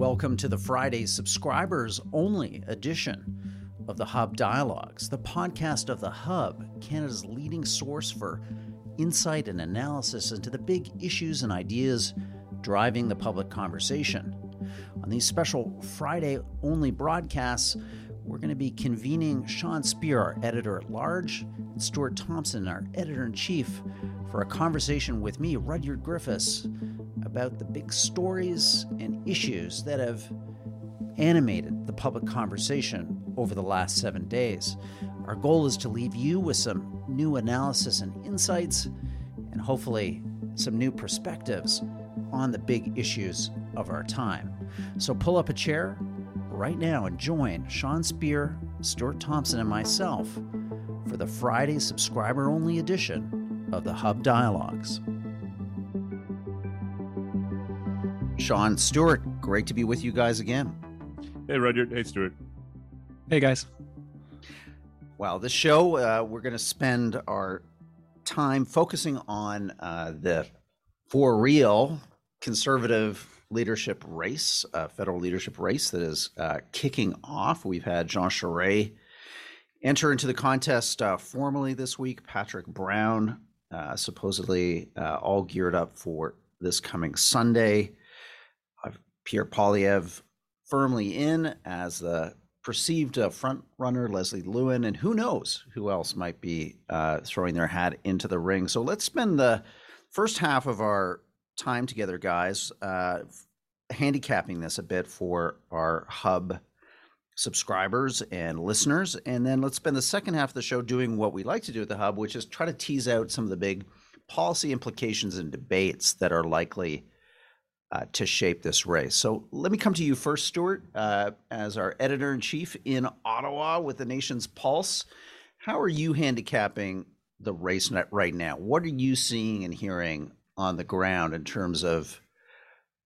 Welcome to the Friday subscribers only edition of the Hub Dialogues, the podcast of the Hub, Canada's leading source for insight and analysis into the big issues and ideas driving the public conversation. On these special Friday only broadcasts, we're going to be convening Sean Speer, our editor at large, and Stuart Thompson, our editor in chief, for a conversation with me, Rudyard Griffiths, about the big stories and issues that have animated the public conversation over the last seven days. Our goal is to leave you with some new analysis and insights, and hopefully some new perspectives on the big issues of our time. So pull up a chair right now and join Sean Speer, Stuart Thompson, and myself for the Friday subscriber only edition of the Hub Dialogues. Sean Stuart, great to be with you guys again. Hey, Rudyard. Hey, Stuart. Hey, guys. Well, this show, uh, we're going to spend our time focusing on uh, the for real conservative leadership race, uh, federal leadership race that is uh, kicking off. We've had Jean Charest enter into the contest uh, formally this week. Patrick Brown uh, supposedly all geared up for this coming Sunday. Pierre Poilievre firmly in as the perceived uh, front runner, Leslyn Lewis, and who knows who else might be uh, throwing their hat into the ring. So let's spend the first half of our time together, guys, uh, handicapping this a bit for our hub subscribers and listeners. And then let's spend the second half of the show doing what we like to do at the hub, which is try to tease out some of the big policy implications and debates that are likely to shape this race. So let me come to you first, Stuart, uh, as our editor in chief in Ottawa with the nation's pulse. How are you handicapping the race right now? What are you seeing and hearing on the ground in terms of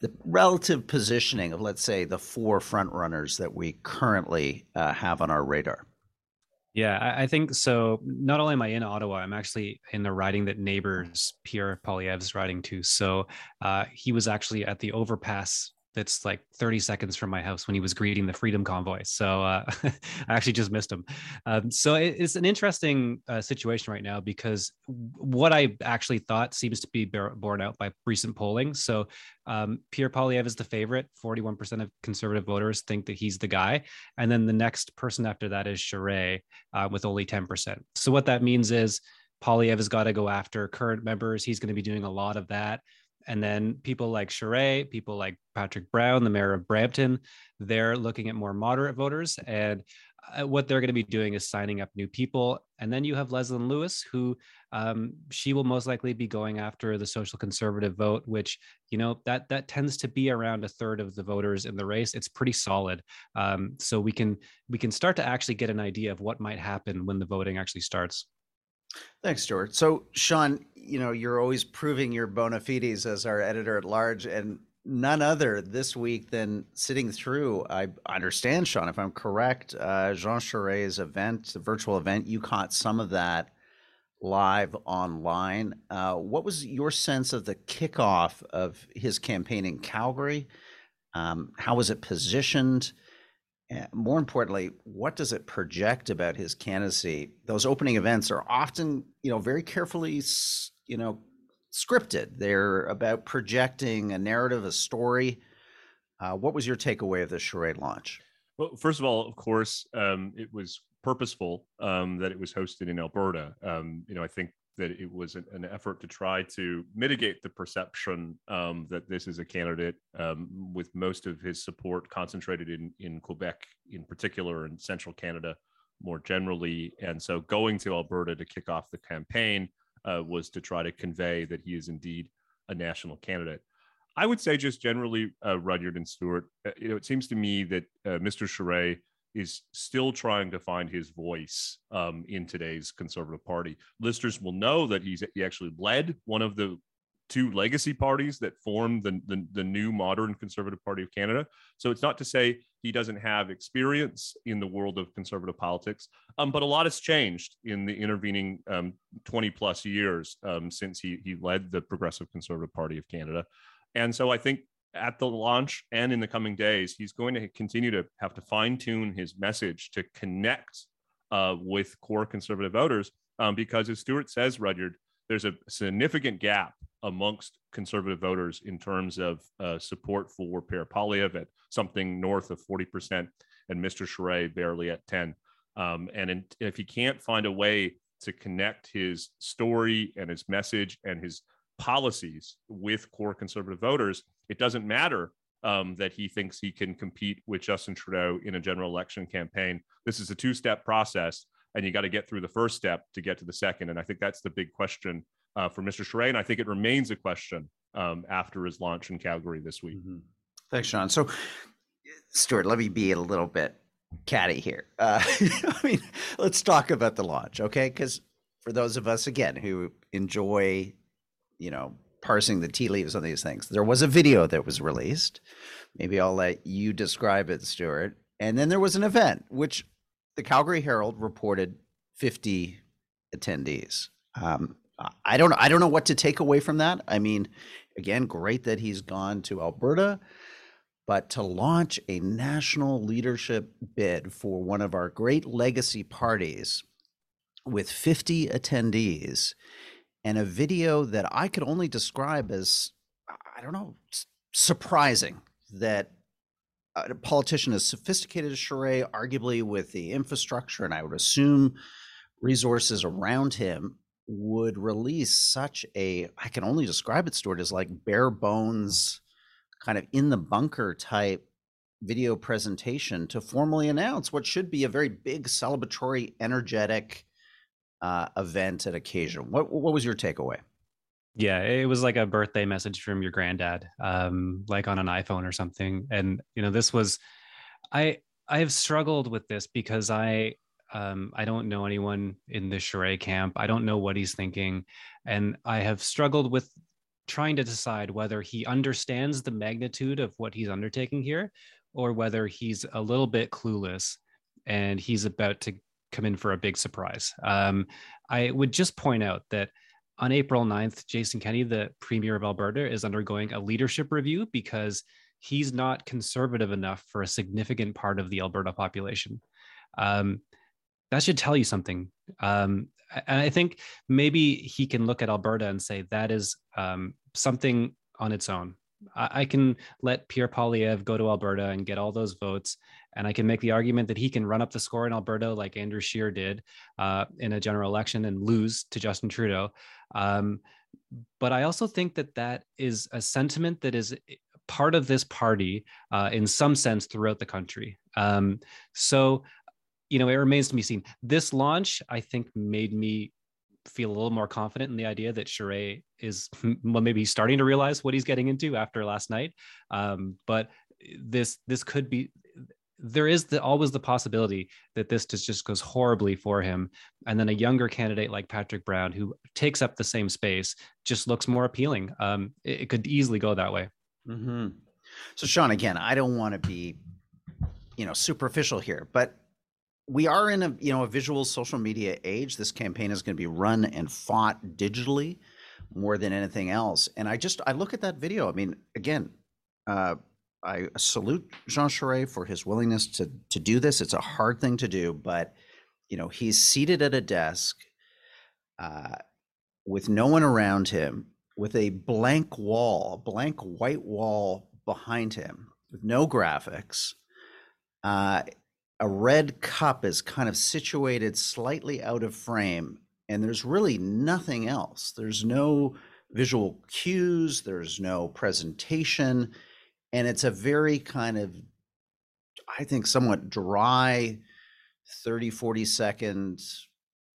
the relative positioning of, let's say, the four front runners that we currently uh, have on our radar? Yeah, I, think so. Not only am I in Ottawa, I'm actually in the riding that neighbors Pierre Poilievre's riding to. So uh, he was actually at the overpass that's like 30 seconds from my house when he was greeting the Freedom Convoy. So uh, I actually just missed him. Um, so it, it's an interesting uh, situation right now because what I actually thought seems to be borne out by recent polling. So um, Pierre Poilievre is the favorite. 41% of conservative voters think that he's the guy. And then the next person after that is Charest uh, with only 10%. So what that means is Poilievre has got to go after current members. He's going to be doing a lot of that. And then people like Charest, people like Patrick Brown, the mayor of Brampton, they're looking at more moderate voters. And uh, what they're going to be doing is signing up new people. And then you have Leslyn Lewis, who um, she will most likely be going after the social conservative vote, which you know that that tends to be around a third of the voters in the race. It's pretty solid. Um, so we can we can start to actually get an idea of what might happen when the voting actually starts. Thanks, Stuart. So, Sean, you know, you're always proving your bona fides as our editor at large, and none other this week than sitting through. I understand, Sean, if I'm correct, uh, Jean Charest's event, the virtual event, you caught some of that live online. Uh, what was your sense of the kickoff of his campaign in Calgary? Um, how was it positioned? And more importantly, what does it project about his candidacy? Those opening events are often, you know, very carefully, you know, scripted. They're about projecting a narrative, a story. Uh, what was your takeaway of the Charest launch? Well, first of all, of course, um, it was purposeful um, that it was hosted in Alberta. Um, you know, I think that it was an, effort to try to mitigate the perception um, that this is a candidate um, with most of his support concentrated in, in Quebec in particular and central Canada more generally. And so going to Alberta to kick off the campaign uh, was to try to convey that he is indeed a national candidate. I would say just generally, uh, Rudyard and Stuart, uh, you know, it seems to me that uh, Mr. Charest is still trying to find his voice um, in today's conservative party. Listeners will know that he's he actually led one of the two legacy parties that formed the, the, the new modern conservative party of canada so it's not to say he doesn't have experience in the world of conservative politics um, but a lot has changed in the intervening um, 20 plus years um, since he, he led the progressive conservative party of canada and so i think at the launch and in the coming days, he's going to continue to have to fine tune his message to connect uh, with core conservative voters. Um, because as Stuart says, Rudyard, there's a significant gap amongst conservative voters in terms of uh, support for Poilievre at something north of 40% and Mr. Charest barely at 10. Um, and in, if he can't find a way to connect his story and his message and his policies with core conservative voters, it doesn't matter um, that he thinks he can compete with Justin Trudeau in a general election campaign. This is a two step process, and you got to get through the first step to get to the second. And I think that's the big question uh, for Mr. Charest. And I think it remains a question um, after his launch in Calgary this week. Mm-hmm. Thanks, Sean. So, Stuart, let me be a little bit catty here. Uh, I mean, let's talk about the launch, okay? Because for those of us, again, who enjoy, you know, parsing the tea leaves on these things, there was a video that was released. Maybe I'll let you describe it, Stuart. And then there was an event, which the Calgary Herald reported 50 attendees. Um, I don't I don't know what to take away from that. I mean, again, great that he's gone to Alberta, but to launch a national leadership bid for one of our great legacy parties with 50 attendees and a video that I could only describe as I don't know, surprising that a politician as sophisticated as Charest, arguably with the infrastructure and I would assume resources around him would release such a I can only describe it, Stuart, as like bare bones, kind of in the bunker type video presentation to formally announce what should be a very big celebratory, energetic uh, event and occasion. What what was your takeaway? Yeah, it was like a birthday message from your granddad, um, like on an iPhone or something. And you know, this was I I have struggled with this because I um, I don't know anyone in the Charest camp. I don't know what he's thinking. And I have struggled with trying to decide whether he understands the magnitude of what he's undertaking here or whether he's a little bit clueless and he's about to come in for a big surprise. Um, I would just point out that on April 9th, Jason Kenney, the premier of Alberta, is undergoing a leadership review because he's not conservative enough for a significant part of the Alberta population. Um, that should tell you something. Um, and I think maybe he can look at Alberta and say that is um, something on its own. I, I can let Pierre Poilievre go to Alberta and get all those votes, and I can make the argument that he can run up the score in Alberta like Andrew Scheer did uh, in a general election and lose to Justin Trudeau. Um, but I also think that that is a sentiment that is part of this party uh, in some sense throughout the country. Um, so you know, it remains to be seen. This launch, I think, made me feel a little more confident in the idea that Charest is well, maybe starting to realize what he's getting into after last night. Um, but this this could be there is the, always the possibility that this just, just goes horribly for him and then a younger candidate like patrick brown who takes up the same space just looks more appealing um, it, it, could easily go that way mm-hmm. so sean again i don't want to be you know superficial here but we are in a you know a visual social media age. This campaign is going to be run and fought digitally more than anything else. And I just I look at that video. I mean, again, uh, I salute Jean Charest for his willingness to to do this. It's a hard thing to do, but you know he's seated at a desk uh, with no one around him, with a blank wall, a blank white wall behind him, with no graphics. Uh, a red cup is kind of situated slightly out of frame and there's really nothing else. There's no visual cues there's no presentation and it's a very kind of i think somewhat dry 30 40 seconds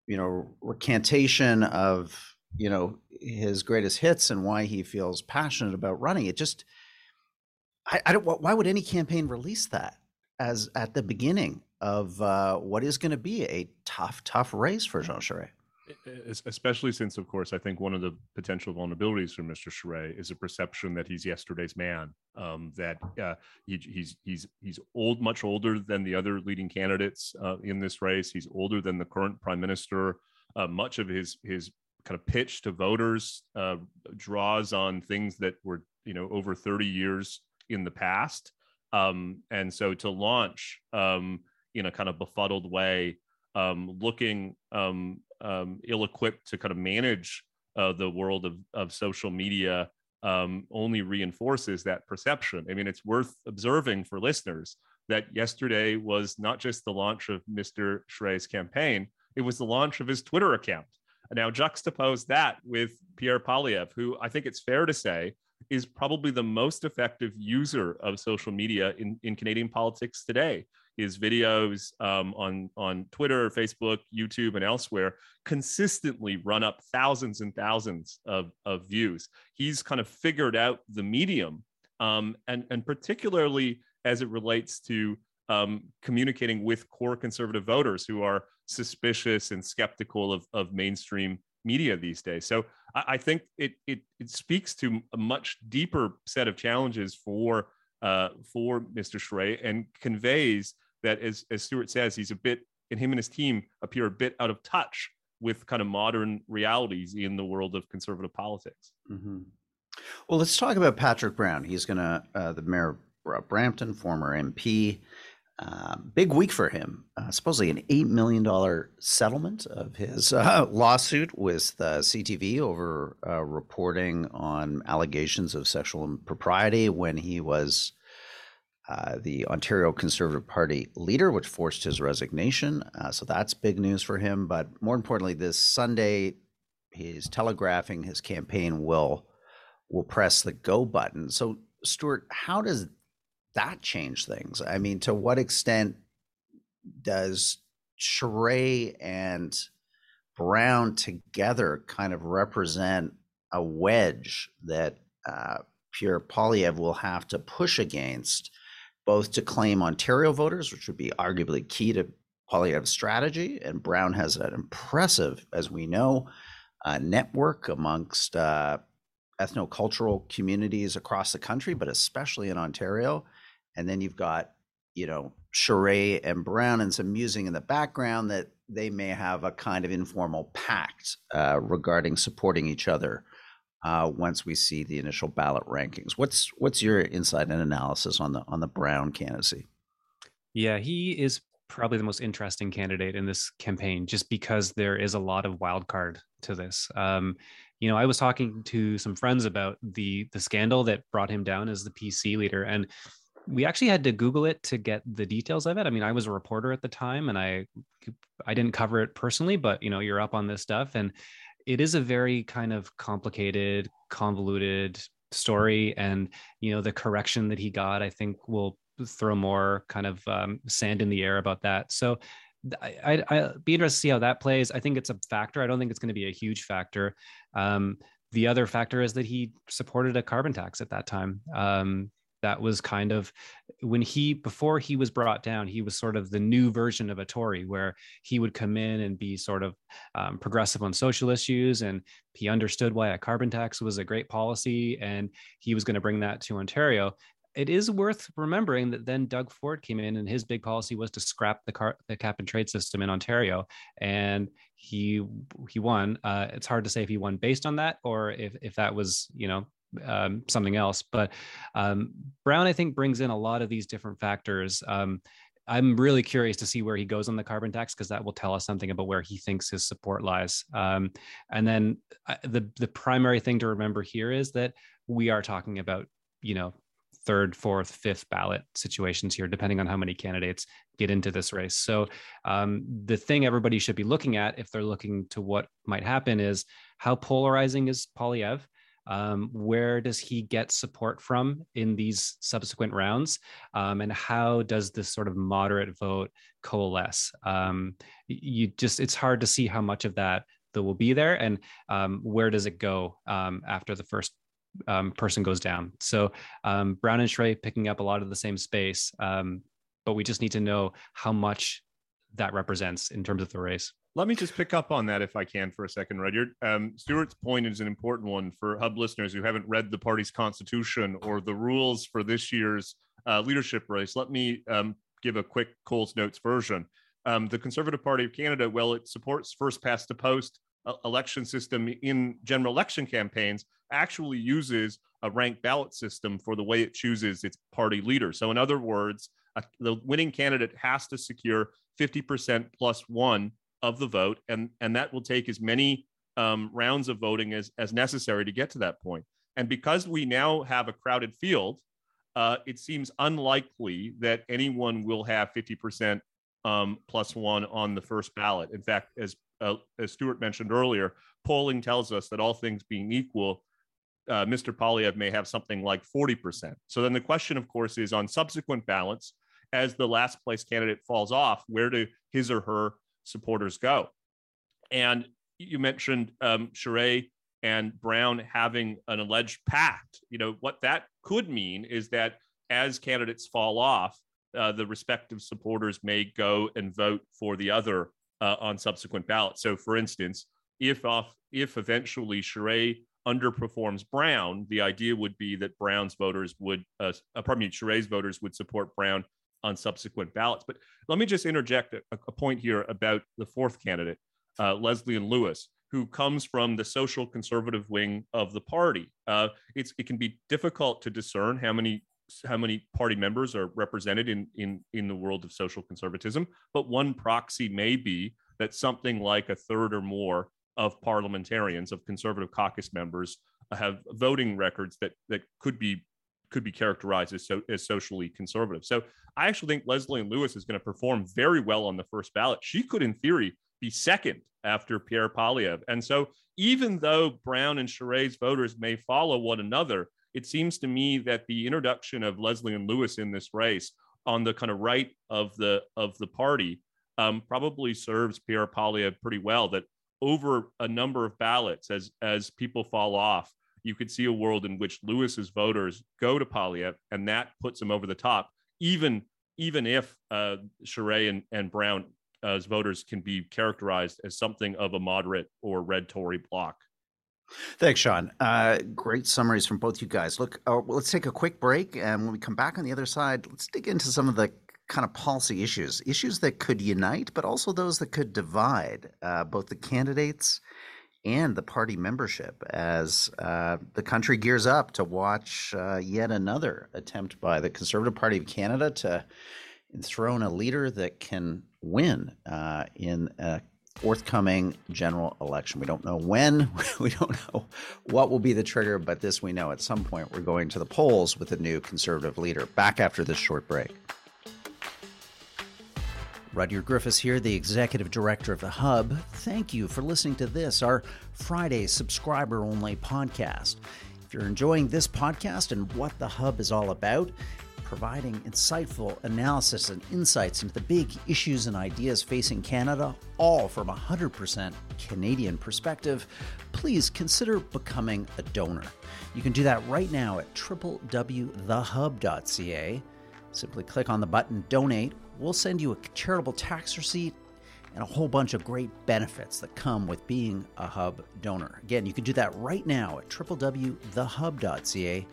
you know recantation of you know his greatest hits and why he feels passionate about running. It just i, I don't why would any campaign release that as at the beginning of uh, what is going to be a tough, tough race for Jean Charest. Especially since, of course, I think one of the potential vulnerabilities for Mr. Charest is a perception that he's yesterday's man. Um, that uh, he, he's he's he's old, much older than the other leading candidates uh, in this race. He's older than the current prime minister. Uh, much of his his kind of pitch to voters uh, draws on things that were you know over 30 years in the past. Um, and so to launch um, in a kind of befuddled way, um, looking um, um, ill-equipped to kind of manage uh, the world of, of social media um, only reinforces that perception. I mean, it's worth observing for listeners that yesterday was not just the launch of Mr. Charest's campaign, it was the launch of his Twitter account. Now, juxtapose that with Pierre Poilievre, who I think it's fair to say is probably the most effective user of social media in, in Canadian politics today. His videos um, on, on Twitter, Facebook, YouTube, and elsewhere consistently run up thousands and thousands of, of views. He's kind of figured out the medium, um, and, and particularly as it relates to um, communicating with core conservative voters who are suspicious and skeptical of, of mainstream media these days. So I, I think it, it, it speaks to a much deeper set of challenges for uh, for Mr. Charest and conveys that as as Stuart says, he's a bit and him and his team appear a bit out of touch with kind of modern realities in the world of conservative politics. Mm-hmm. Well, let's talk about Patrick Brown. He's going to uh, the mayor of Brampton, former MP. Uh, big week for him. Uh, supposedly an $8 million settlement of his uh, lawsuit with CTV over uh, reporting on allegations of sexual impropriety when he was uh, the Ontario Conservative Party leader, which forced his resignation. Uh, so that's big news for him. But more importantly, this Sunday, he's telegraphing his campaign will will press the go button. So, Stuart, how does that change things? I mean, to what extent does Charest and Brown together kind of represent a wedge that uh, Pierre Poilievre will have to push against, both to claim Ontario voters, which would be arguably key to Poilievre's strategy, and Brown has an impressive, as we know, uh, network amongst uh, ethnocultural communities across the country, but especially in Ontario and then you've got you know Charest and Brown and some musing in the background that they may have a kind of informal pact uh, regarding supporting each other uh, once we see the initial ballot rankings. What's what's your insight and analysis on the on the Brown candidacy? Yeah, he is probably the most interesting candidate in this campaign, just because there is a lot of wild card to this. Um, you know, I was talking to some friends about the the scandal that brought him down as the PC leader, and we actually had to google it to get the details of it. I mean i was a reporter at the time and i i didn't cover it personally but you know you're up on this stuff and it is a very kind of complicated convoluted story and you know the correction that he got i think will throw more kind of um, sand in the air about that. So I, I would be interested to see how that plays. I think it's a factor. I don't think it's going to be a huge factor. Um, the other factor is that he supported a carbon tax at that time. Um, that was kind of when he before he was brought down he was sort of the new version of a tory where he would come in and be sort of um, progressive on social issues and he understood why a carbon tax was a great policy and he was going to bring that to ontario it is worth remembering that then Doug Ford came in and his big policy was to scrap the, car, the cap and trade system in Ontario, and he he won. Uh, it's hard to say if he won based on that or if if that was you know um, something else. But um, Brown, I think, brings in a lot of these different factors. Um, I'm really curious to see where he goes on the carbon tax because that will tell us something about where he thinks his support lies. Um, and then uh, the the primary thing to remember here is that we are talking about you know third, fourth, fifth ballot situations here, depending on how many candidates get into this race. So um, the thing everybody should be looking at if they're looking to what might happen is how polarizing is Poilievre um, where does he get support from in these subsequent rounds? Um, and how does this sort of moderate vote coalesce? Um, you just, it's hard to see how much of that that will be there and um, where does it go um, after the first um, person goes down. So Brown and Charest picking up a lot of the same space, but we just need to know how much that represents in terms of the race. Let me just pick up on that if I can for a second, Rudyard. Um, Stuart's point is an important one for Hub listeners who haven't read the party's constitution or the rules for this year's uh, leadership race. Let me um, give a quick Coles Notes version. Um, the Conservative Party of Canada, well, it supports first past the post uh, election system in general election campaigns, actually uses a ranked ballot system for the way it chooses its party leader. So, in other words, a, the winning candidate has to secure 50% plus one of the vote, and, and that will take as many um, rounds of voting as, as necessary to get to that point. And because we now have a crowded field, uh, it seems unlikely that anyone will have 50% um, plus one on the first ballot. In fact, as uh, as Stuart mentioned earlier, polling tells us that all things being equal, uh, Mr. Poilievre may have something like 40%. So then the question, of course, is on subsequent ballots, as the last place candidate falls off, where do his or her supporters go? And you mentioned um, Charest and Brown having an alleged pact. You know, what that could mean is that as candidates fall off, uh, the respective supporters may go and vote for the other uh, on subsequent ballots. So, for instance, if off, if eventually Charest underperforms Brown, the idea would be that Brown's voters would, uh, uh pardon me, Charest's voters would support Brown on subsequent ballots. But let me just interject a, a point here about the fourth candidate, uh, Leslyn Lewis, who comes from the social conservative wing of the party. Uh, it's it can be difficult to discern how many how many party members are represented in in in the world of social conservatism but one proxy may be that something like a third or more of parliamentarians of conservative caucus members have voting records that that could be could be characterized as, so, as socially conservative. So I actually think Leslyn Lewis is going to perform very well on the first ballot. She could, in theory, be second after Pierre Poilievre. And so even though Brown and Charest's voters may follow one another, it seems to me that the introduction of Leslyn Lewis in this race on the kind of right of the of the party um, probably serves Pierre Poilievre pretty well. That over a number of ballots, as as people fall off, you could see a world in which Lewis's voters go to Poilievre, and that puts him over the top. Even even if uh, Charest and, and Brown as voters can be characterized as something of a moderate or red Tory bloc. Thanks, Sean. Uh, great summaries from both you guys. Look, uh, well, let's take a quick break. And when we come back on the other side, let's dig into some of the kind of policy issues, issues that could unite, but also those that could divide uh, both the candidates and the party membership as uh, the country gears up to watch uh, yet another attempt by the Conservative Party of Canada to enthrone a leader that can win uh, in a forthcoming general election. We don't know when, we don't know what will be the trigger, but this we know at some point we're going to the polls with a new conservative leader. Back after this short break. Rudyard Griffiths here, the executive director of The Hub. Thank you for listening to this, our Friday subscriber only podcast. If you're enjoying this podcast and what The Hub is all about, providing insightful analysis and insights into the big issues and ideas facing Canada, all from a 100% Canadian perspective, please consider becoming a donor. You can do that right now at www.thehub.ca. Simply click on the button Donate. We'll send you a charitable tax receipt and a whole bunch of great benefits that come with being a Hub donor. Again, you can do that right now at www.thehub.ca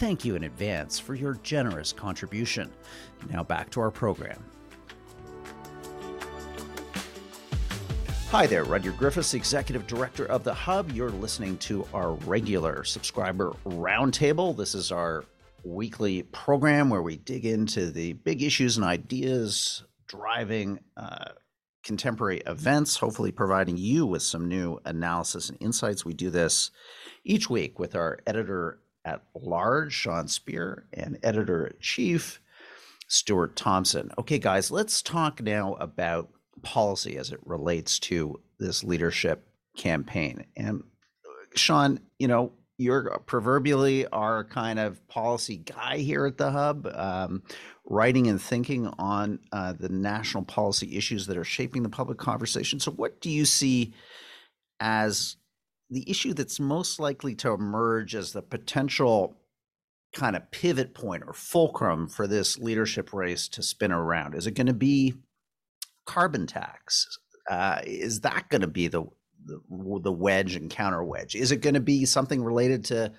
Thank you in advance for your generous contribution. Now back to our program. Hi there, Rudyard Griffiths, Executive Director of The Hub. You're listening to our regular subscriber roundtable. This is our weekly program where we dig into the big issues and ideas driving uh, contemporary events, hopefully providing you with some new analysis and insights. We do this each week with our editor at large, Sean Speer, and editor chief, Stuart Thompson. Okay, guys, let's talk now about policy as it relates to this leadership campaign. And Sean, you know, you're proverbially our kind of policy guy here at the Hub, um, writing and thinking on uh, the national policy issues that are shaping the public conversation. So, what do you see as the issue that's most likely to emerge as the potential kind of pivot point or fulcrum for this leadership race to spin around? Is it going to be carbon tax? Uh, is that going to be the, the, wedge and counter wedge? Is it going to be something related to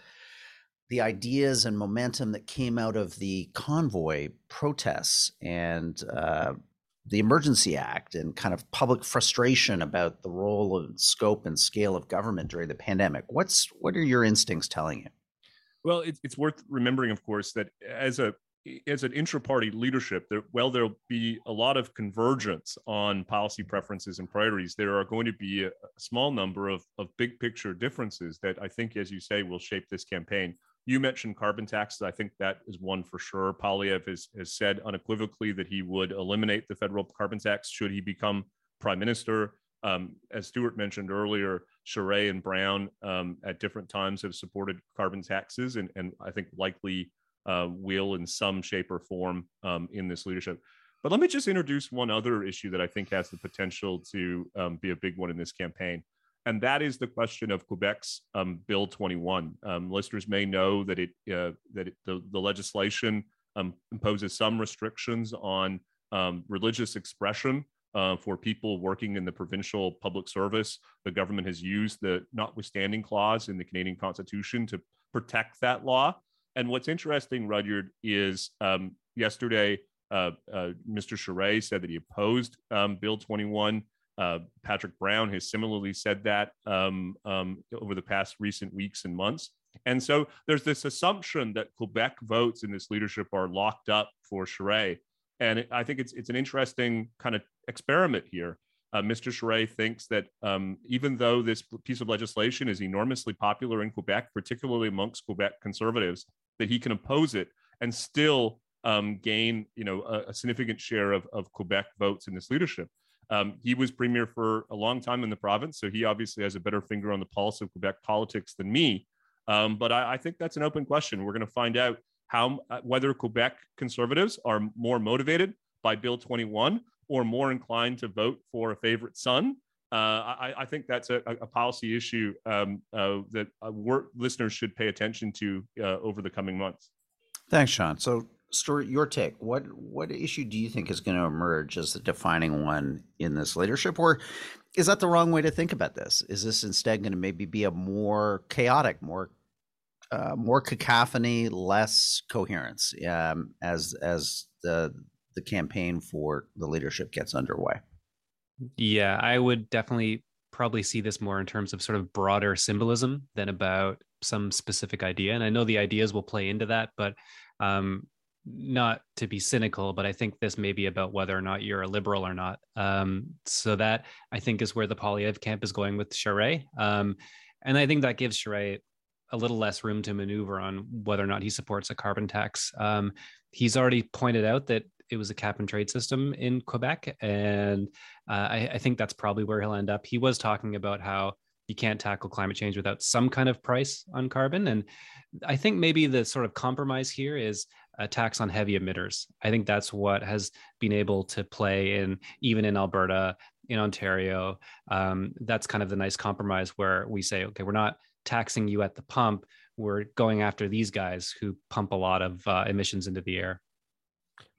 the ideas and momentum that came out of the convoy protests and uh, the Emergency Act and kind of public frustration about the role and scope and scale of government during the pandemic. What's what are your instincts telling you? Well, it's worth remembering, of course, that as a as an intra-party leadership, there, well, there'll be a lot of convergence on policy preferences and priorities. There are going to be a, a small number of, of big picture differences that I think, as you say, will shape this campaign. You mentioned carbon taxes. I think that is one for sure. Poilievre has, has said unequivocally that he would eliminate the federal carbon tax should he become prime minister. Um, as Stuart mentioned earlier, Charest and Brown um, at different times have supported carbon taxes, and, and I think likely uh, will in some shape or form um, in this leadership. But let me just introduce one other issue that I think has the potential to um, be a big one in this campaign. And that is the question of Quebec's um, Bill 21. Um, listeners may know that it uh, that it, the, the legislation um, imposes some restrictions on um, religious expression uh, for people working in the provincial public service. The government has used the notwithstanding clause in the Canadian Constitution to protect that law. And what's interesting, Rudyard, is um, yesterday uh, uh, Mr. Charest said that he opposed um, Bill 21. Uh, Patrick Brown has similarly said that um, um, over the past recent weeks and months. And so there's this assumption that Quebec votes in this leadership are locked up for Charest. And it, I think it's, it's an interesting kind of experiment here. Uh, Mr. Charest thinks that um, even though this piece of legislation is enormously popular in Quebec, particularly amongst Quebec conservatives, that he can oppose it and still um, gain, you know, a, a, significant share of, of Quebec votes in this leadership. Um, he was premier for a long time in the province, so he obviously has a better finger on the pulse of Quebec politics than me. Um, but I, I, think that's an open question. We're going to find out how uh, whether Quebec conservatives are more motivated by Bill 21 or more inclined to vote for a favorite son. Uh, I, I, think that's a, a policy issue um, uh, that uh, listeners should pay attention to over the coming months. Thanks, Sean. So, Stuart, your take. What what issue do you think is going to emerge as the defining one in this leadership, or is that the wrong way to think about this? Is this instead going to maybe be a more chaotic, more uh, more cacophony, less coherence um, as as the the campaign for the leadership gets underway. Yeah, I would definitely probably see this more in terms of sort of broader symbolism than about some specific idea. And I know the ideas will play into that, but um, not to be cynical, but I think this may be about whether or not you're a liberal or not. Um, so that I think is where the Poilievre camp is going with Charest. Um, and I think that gives Charest a little less room to maneuver on whether or not he supports a carbon tax. Um, he's already pointed out that it was a cap and trade system in Quebec, and uh, I, I, think that's probably where he'll end up. He was talking about how you can't tackle climate change without some kind of price on carbon, and I think maybe the sort of compromise here is a tax on heavy emitters. I think that's what has been able to play in even in Alberta, in Ontario. Um, that's kind of the nice compromise where we say, okay, we're not taxing you at the pump. We're going after these guys who pump a lot of uh, emissions into the air.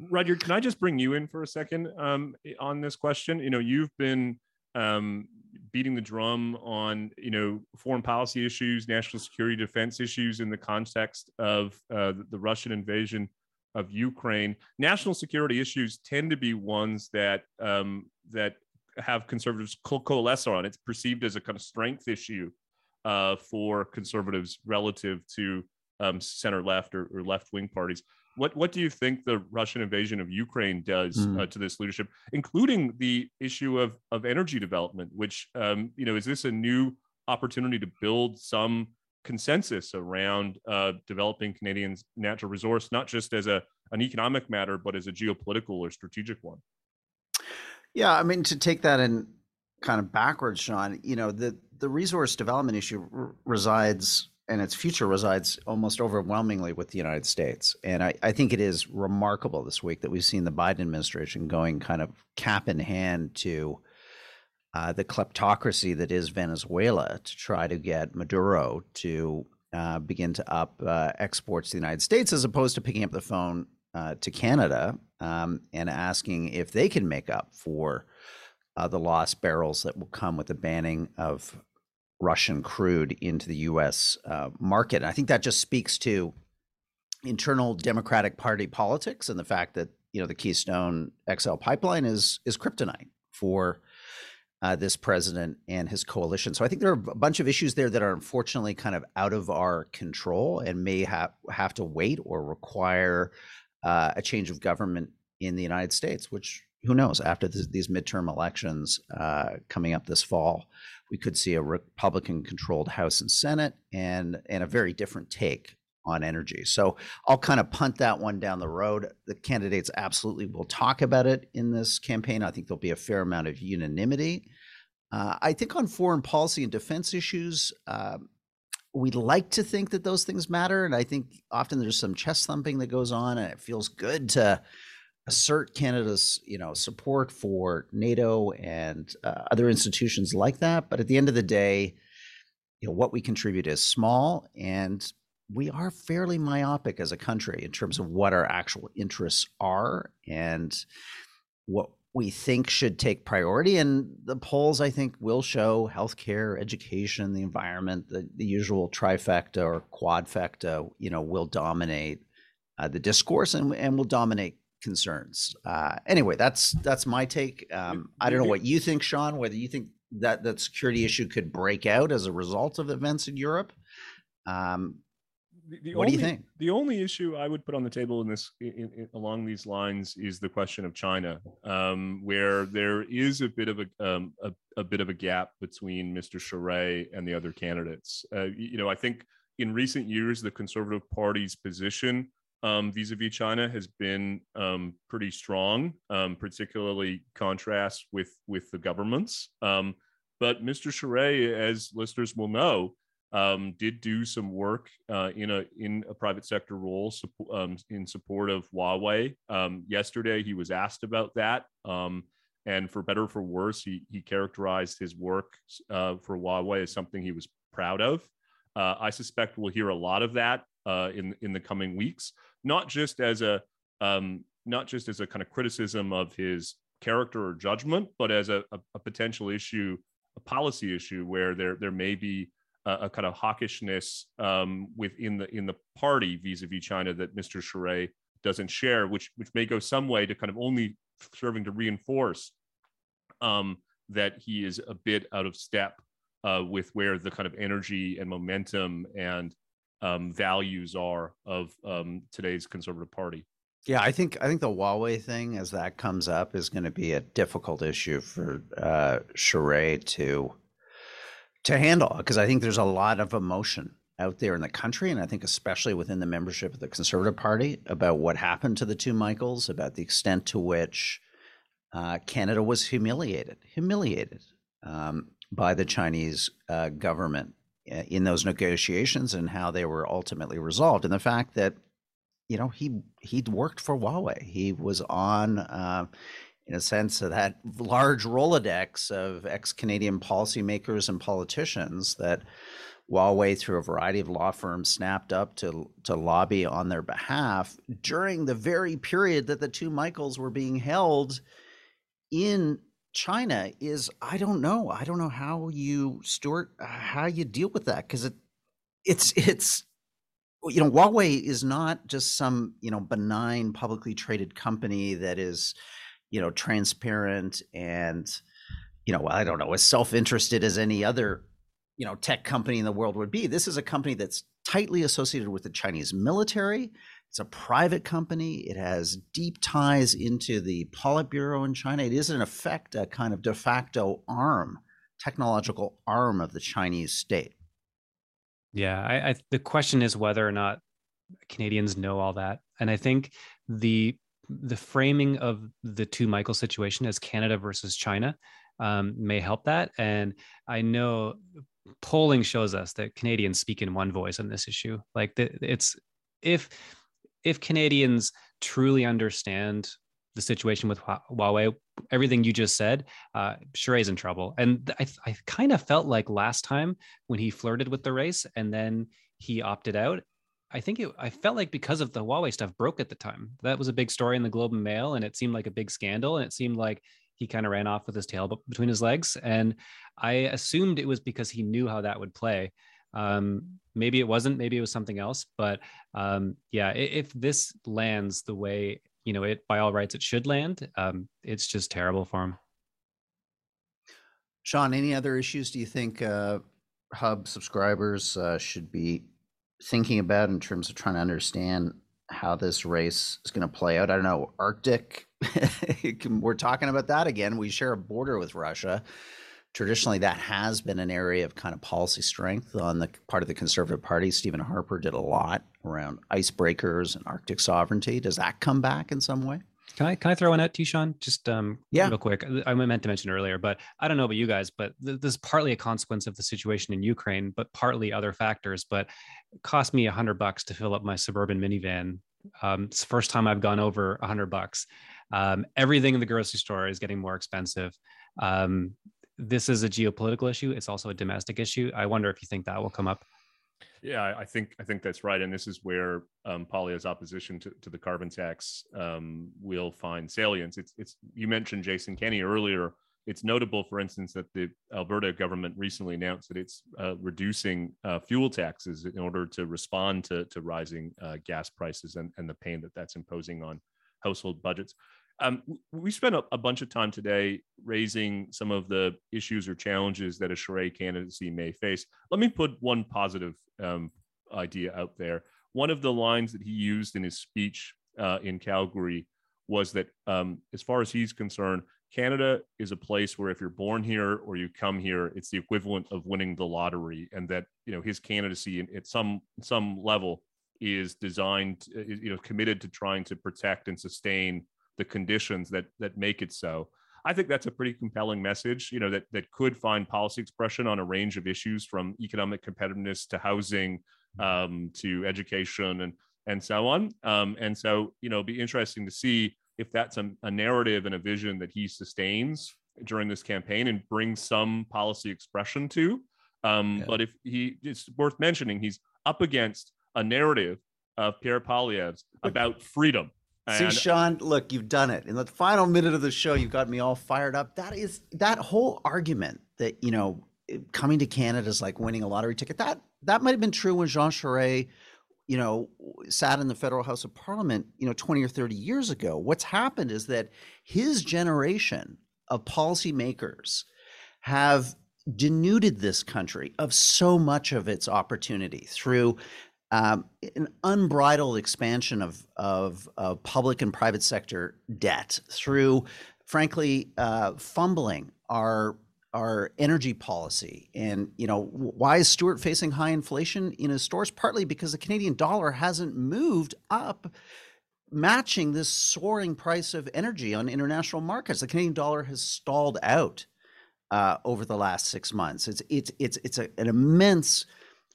Roger, can I just bring you in for a second um, on this question? You know, you've been um, beating the drum on you know foreign policy issues, national security defense issues in the context of uh, the Russian invasion of Ukraine. National security issues tend to be ones that um, that have conservatives co- coalesce on. It's perceived as a kind of strength issue uh, for conservatives relative to um, center left or, or left wing parties. What what do you think the Russian invasion of Ukraine does mm. uh, to this leadership, including the issue of of energy development? Which um, you know is this a new opportunity to build some consensus around uh, developing Canadians' natural resource, not just as a an economic matter, but as a geopolitical or strategic one? Yeah, I mean to take that in kind of backwards, Sean. You know the the resource development issue r- resides and its future resides almost overwhelmingly with the United States. And I, I, think it is remarkable this week that we've seen the Biden administration going kind of cap in hand to uh, the kleptocracy that is Venezuela to try to get Maduro to uh, begin to up uh, exports to the United States as opposed to picking up the phone uh, to Canada um, and asking if they can make up for uh, the lost barrels that will come with the banning of Russian crude into the U.S. Uh, market. And I think that just speaks to internal Democratic Party politics and the fact that you know the Keystone XL pipeline is is kryptonite for uh, this president and his coalition. So I think there are a bunch of issues there that are unfortunately kind of out of our control and may have have to wait or require uh, a change of government in the United States, which who knows after this, these midterm elections uh, coming up this fall, we could see a Republican-controlled House and Senate and and a very different take on energy. So I'll kind of punt that one down the road. The candidates absolutely will talk about it in this campaign. I think there'll be a fair amount of unanimity. Uh, I think on foreign policy and defense issues, uh, we like to think that those things matter, and I think often there's some chest thumping that goes on, and it feels good to assert Canada's you know support for NATO and uh, other institutions like that. But at the end of the day, you know what we contribute is small, and we are fairly myopic as a country in terms of what our actual interests are and what we think should take priority. And the polls, I think, will show healthcare, education, the environment, the, the usual trifecta or quadfecta, you know, will dominate uh, the discourse and, and will dominate concerns. Uh, anyway, that's that's my take. Um, I don't know what you think, Sean. Whether you think that that security issue could break out as a result of events in Europe. Um, the, the what only, do you think? The only issue I would put on the table in this in, in, along these lines is the question of China, um, where there is a bit of a, um, a, a bit of a gap between Mr. Charest and the other candidates. Uh, you know, I think in recent years the Conservative Party's position um, vis-a-vis China has been um, pretty strong, um, particularly contrast with with the governments. Um, but Mr. Charest, as listeners will know, um, did do some work uh, in a in a private sector role um, in support of Huawei. Yesterday, he was asked about that, and for better or for worse, he he characterized his work uh, for Huawei as something he was proud of. Uh, I suspect we'll hear a lot of that uh, in in the coming weeks, not just as a um, not just as a kind of criticism of his character or judgment, but as a, a, a potential issue, a policy issue where there there may be a, a kind of hawkishness um, within the in the party vis-a-vis China that Mr. Charest doesn't share, which which may go some way to kind of only serving to reinforce um, that he is a bit out of step uh, with where the kind of energy and momentum and um, values are of um, today's conservative party. Yeah, I think I think the Huawei thing, as that comes up, is going to be a difficult issue for uh, Charest to to handle because I think there's a lot of emotion out there in the country, and I think especially within the membership of the Conservative Party about what happened to the two Michaels, about the extent to which uh, Canada was humiliated, humiliated um, by the Chinese uh, government in those negotiations, and how they were ultimately resolved, and the fact that you know he he'd worked for Huawei, he was on uh, in a sense, of that large Rolodex of ex Canadian policymakers and politicians that Huawei, through a variety of law firms, snapped up to, to lobby on their behalf during the very period that the two Michaels were being held in China is I don't know. I don't know how you Stuart uh, how you deal with that because it it's it's you know Huawei is not just some you know benign publicly traded company that is you know transparent and you know i don't know as self-interested as any other you know tech company in the world would be this is a company that's tightly associated with the chinese military it's a private company it has deep ties into the politburo in china it is in effect a kind of de facto arm technological arm of the chinese state yeah I, I the question is whether or not canadians know all that and i think the the framing of the two Michael situation as Canada versus China um, may help that. And I know polling shows us that Canadians speak in one voice on this issue. Like the, it's if if Canadians truly understand the situation with Huawei, everything you just said, uh, is in trouble. And I, I kind of felt like last time when he flirted with the race and then he opted out, I think it, I felt like because of the Huawei stuff broke at the time. That was a big story in the Globe and Mail, and it seemed like a big scandal. And it seemed like he kind of ran off with his tail between his legs. And I assumed it was because he knew how that would play. Um, maybe it wasn't. Maybe it was something else. But um, yeah, if this lands the way you know, it by all rights it should land. Um, it's just terrible for him. Sean, any other issues do you think uh, Hub subscribers uh, should be thinking about in terms of trying to understand how this race is going to play out? I don't know. Arctic, we're talking about that again. We share a border with Russia. Traditionally, that has been an area of kind of policy strength on the part of the Conservative Party. Stephen Harper did a lot around icebreakers and Arctic sovereignty. Does that come back in some way? Can I can I throw one out Tishon? Just um, yeah, real quick. I meant to mention earlier, but I don't know about you guys, but th- this is partly a consequence of the situation in Ukraine, but partly other factors. But it cost me a hundred bucks to fill up my suburban minivan. Um, it's the first time I've gone over a hundred bucks. Um, everything in the grocery store is getting more expensive. Um, this is a geopolitical issue. It's also a domestic issue. I wonder if you think that will come up. Yeah, I think I think that's right, and this is where um, opposition to, to the carbon tax um, will find salience. It's it's you mentioned Jason Kenney earlier. It's notable, for instance, that the Alberta government recently announced that it's uh, reducing uh, fuel taxes in order to respond to to rising uh, gas prices and, and the pain that that's imposing on household budgets. Um, we spent a, a, bunch of time today raising some of the issues or challenges that a Charest candidacy may face. Let me put one positive um, idea out there. One of the lines that he used in his speech uh, in Calgary was that, um, as far as he's concerned, Canada is a place where if you're born here or you come here, it's the equivalent of winning the lottery, and that you know his candidacy at some some level is designed, you know, committed to trying to protect and sustain the conditions that that make it so. I think that's a pretty compelling message, you know, that that could find policy expression on a range of issues from economic competitiveness to housing um, to education and and so on. Um, and so, you know, be interesting to see if that's a, a narrative and a vision that he sustains during this campaign and brings some policy expression to. Um, yeah. But if he, it's worth mentioning, he's up against a narrative of Pierre Poilievre's about freedom See, Sean, look, you've done it. In the final minute of the show, You've got me all fired up. That is that whole argument that, you know, eh, coming to Canada is like winning a lottery ticket. That that might have been true when Jean Charest, you know, sat in the federal House of Parliament, you know, 20 or 30 years ago. What's happened is that his generation of policymakers have denuded this country of so much of its opportunity through um, an unbridled expansion of, of, of, public and private sector debt through, frankly, uh, fumbling our our energy policy. And you know, why is Stuart facing high inflation in his stores? Partly because the Canadian dollar hasn't moved up matching this soaring price of energy on international markets. The Canadian dollar has stalled out uh, over the last six months. It's it's it's it's a, an immense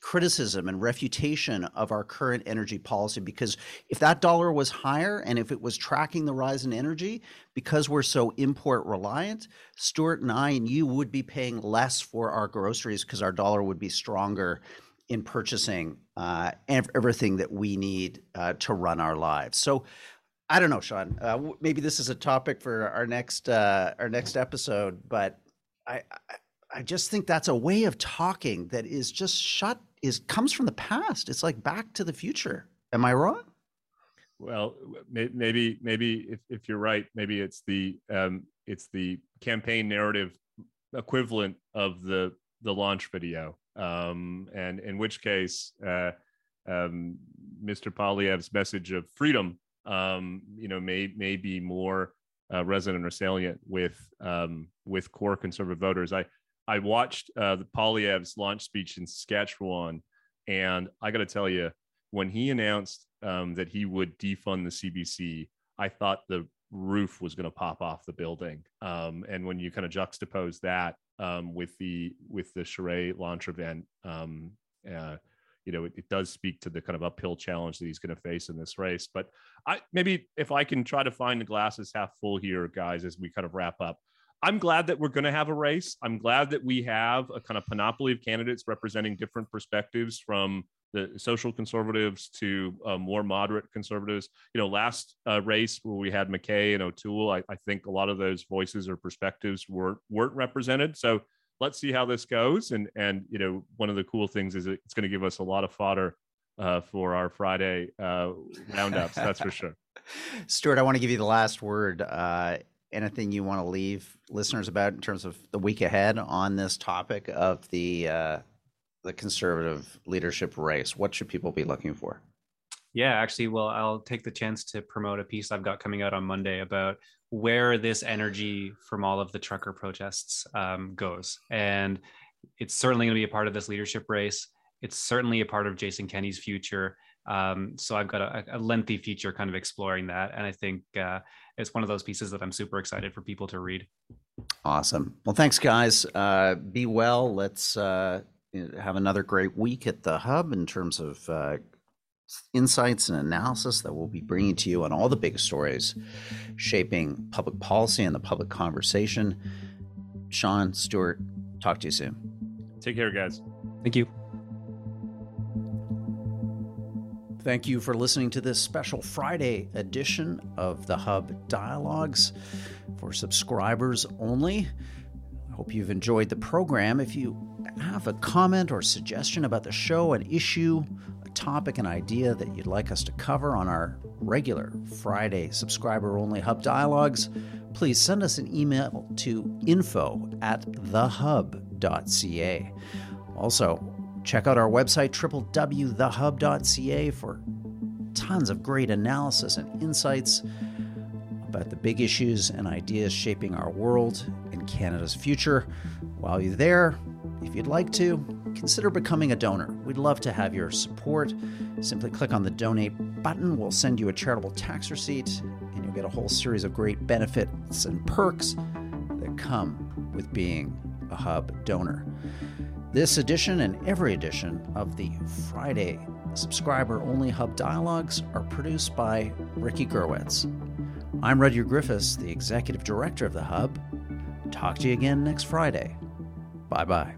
criticism and refutation of our current energy policy because if that dollar was higher and if it was tracking the rise in energy because we're so import reliant stuart and i and you would be paying less for our groceries because our dollar would be stronger in purchasing uh, everything that we need uh, to run our lives. So i don't know sean uh, maybe this is a topic for our next uh, our next episode but I, I I just think that's a way of talking that is just shut is comes from the past. It's like Back to the Future. Am I wrong? Well, maybe maybe if, if you're right, maybe it's the um, it's the campaign narrative equivalent of the the launch video, um, and in which case, uh, um, Mr. Poilievre's message of freedom, um, you know, may may be more uh, resonant or salient with um, with core conservative voters. I I watched uh, the Poilievre's launch speech in Saskatchewan, and I got to tell you, when he announced um, that he would defund the CBC, I thought the roof was going to pop off the building. Um, and when you kind of juxtapose that um, with the with the Charest launch event, um, uh, you know, it, it, does speak to the kind of uphill challenge that he's going to face in this race. But I maybe if I can try to find the glasses half full here, guys, as we kind of wrap up. I'm glad that we're going to have a race. I'm glad that we have a kind of panoply of candidates representing different perspectives from the social conservatives to uh, more moderate conservatives. You know, last uh, race where we had MacKay and O'Toole, I, I, think a lot of those voices or perspectives were weren't represented. So let's see how this goes. And and you know, one of the cool things is it's going to give us a lot of fodder uh, for our Friday uh, roundups. that's for sure. Stuart, I want to give you the last word. Anything you want to leave listeners about in terms of the week ahead on this topic of the uh, the conservative leadership race? What should people be looking for? Yeah, actually, well, I'll take the chance to promote a piece I've got coming out on Monday about where this energy from all of the trucker protests um, goes. And it's certainly going to be a part of this leadership race. It's certainly a part of Jason Kenney's future. Um, so I've got a, a, lengthy feature kind of exploring that. And I think uh, it's one of those pieces that I'm super excited for people to read. Awesome. Well, thanks, guys. Uh, be well. Let's uh, have another great week at the Hub in terms of uh, insights and analysis that we'll be bringing to you on all the big stories shaping public policy and the public conversation. Sean, Stuart, talk to you soon. Take care, guys. Thank you. Thank you for listening to this special Friday edition of the Hub Dialogues for subscribers only. I hope you've enjoyed the program. If you have a comment or suggestion about the show, an issue, a topic, an idea that you'd like us to cover on our regular Friday subscriber only Hub Dialogues, please send us an email to info at thehub.ca. Also, check out our website, www.thehub.ca, for tons of great analysis and insights about the big issues and ideas shaping our world and Canada's future. While you're there, if you'd like to, consider becoming a donor. We'd love to have your support. Simply click on the donate button. We'll send you a charitable tax receipt, and you'll get a whole series of great benefits and perks that come with being a Hub donor. This edition and every edition of the Friday subscriber only Hub Dialogues are produced by Ricky Gerwitz. I'm Rudyard Griffiths, the executive director of the Hub. Talk to you again next Friday. Bye bye.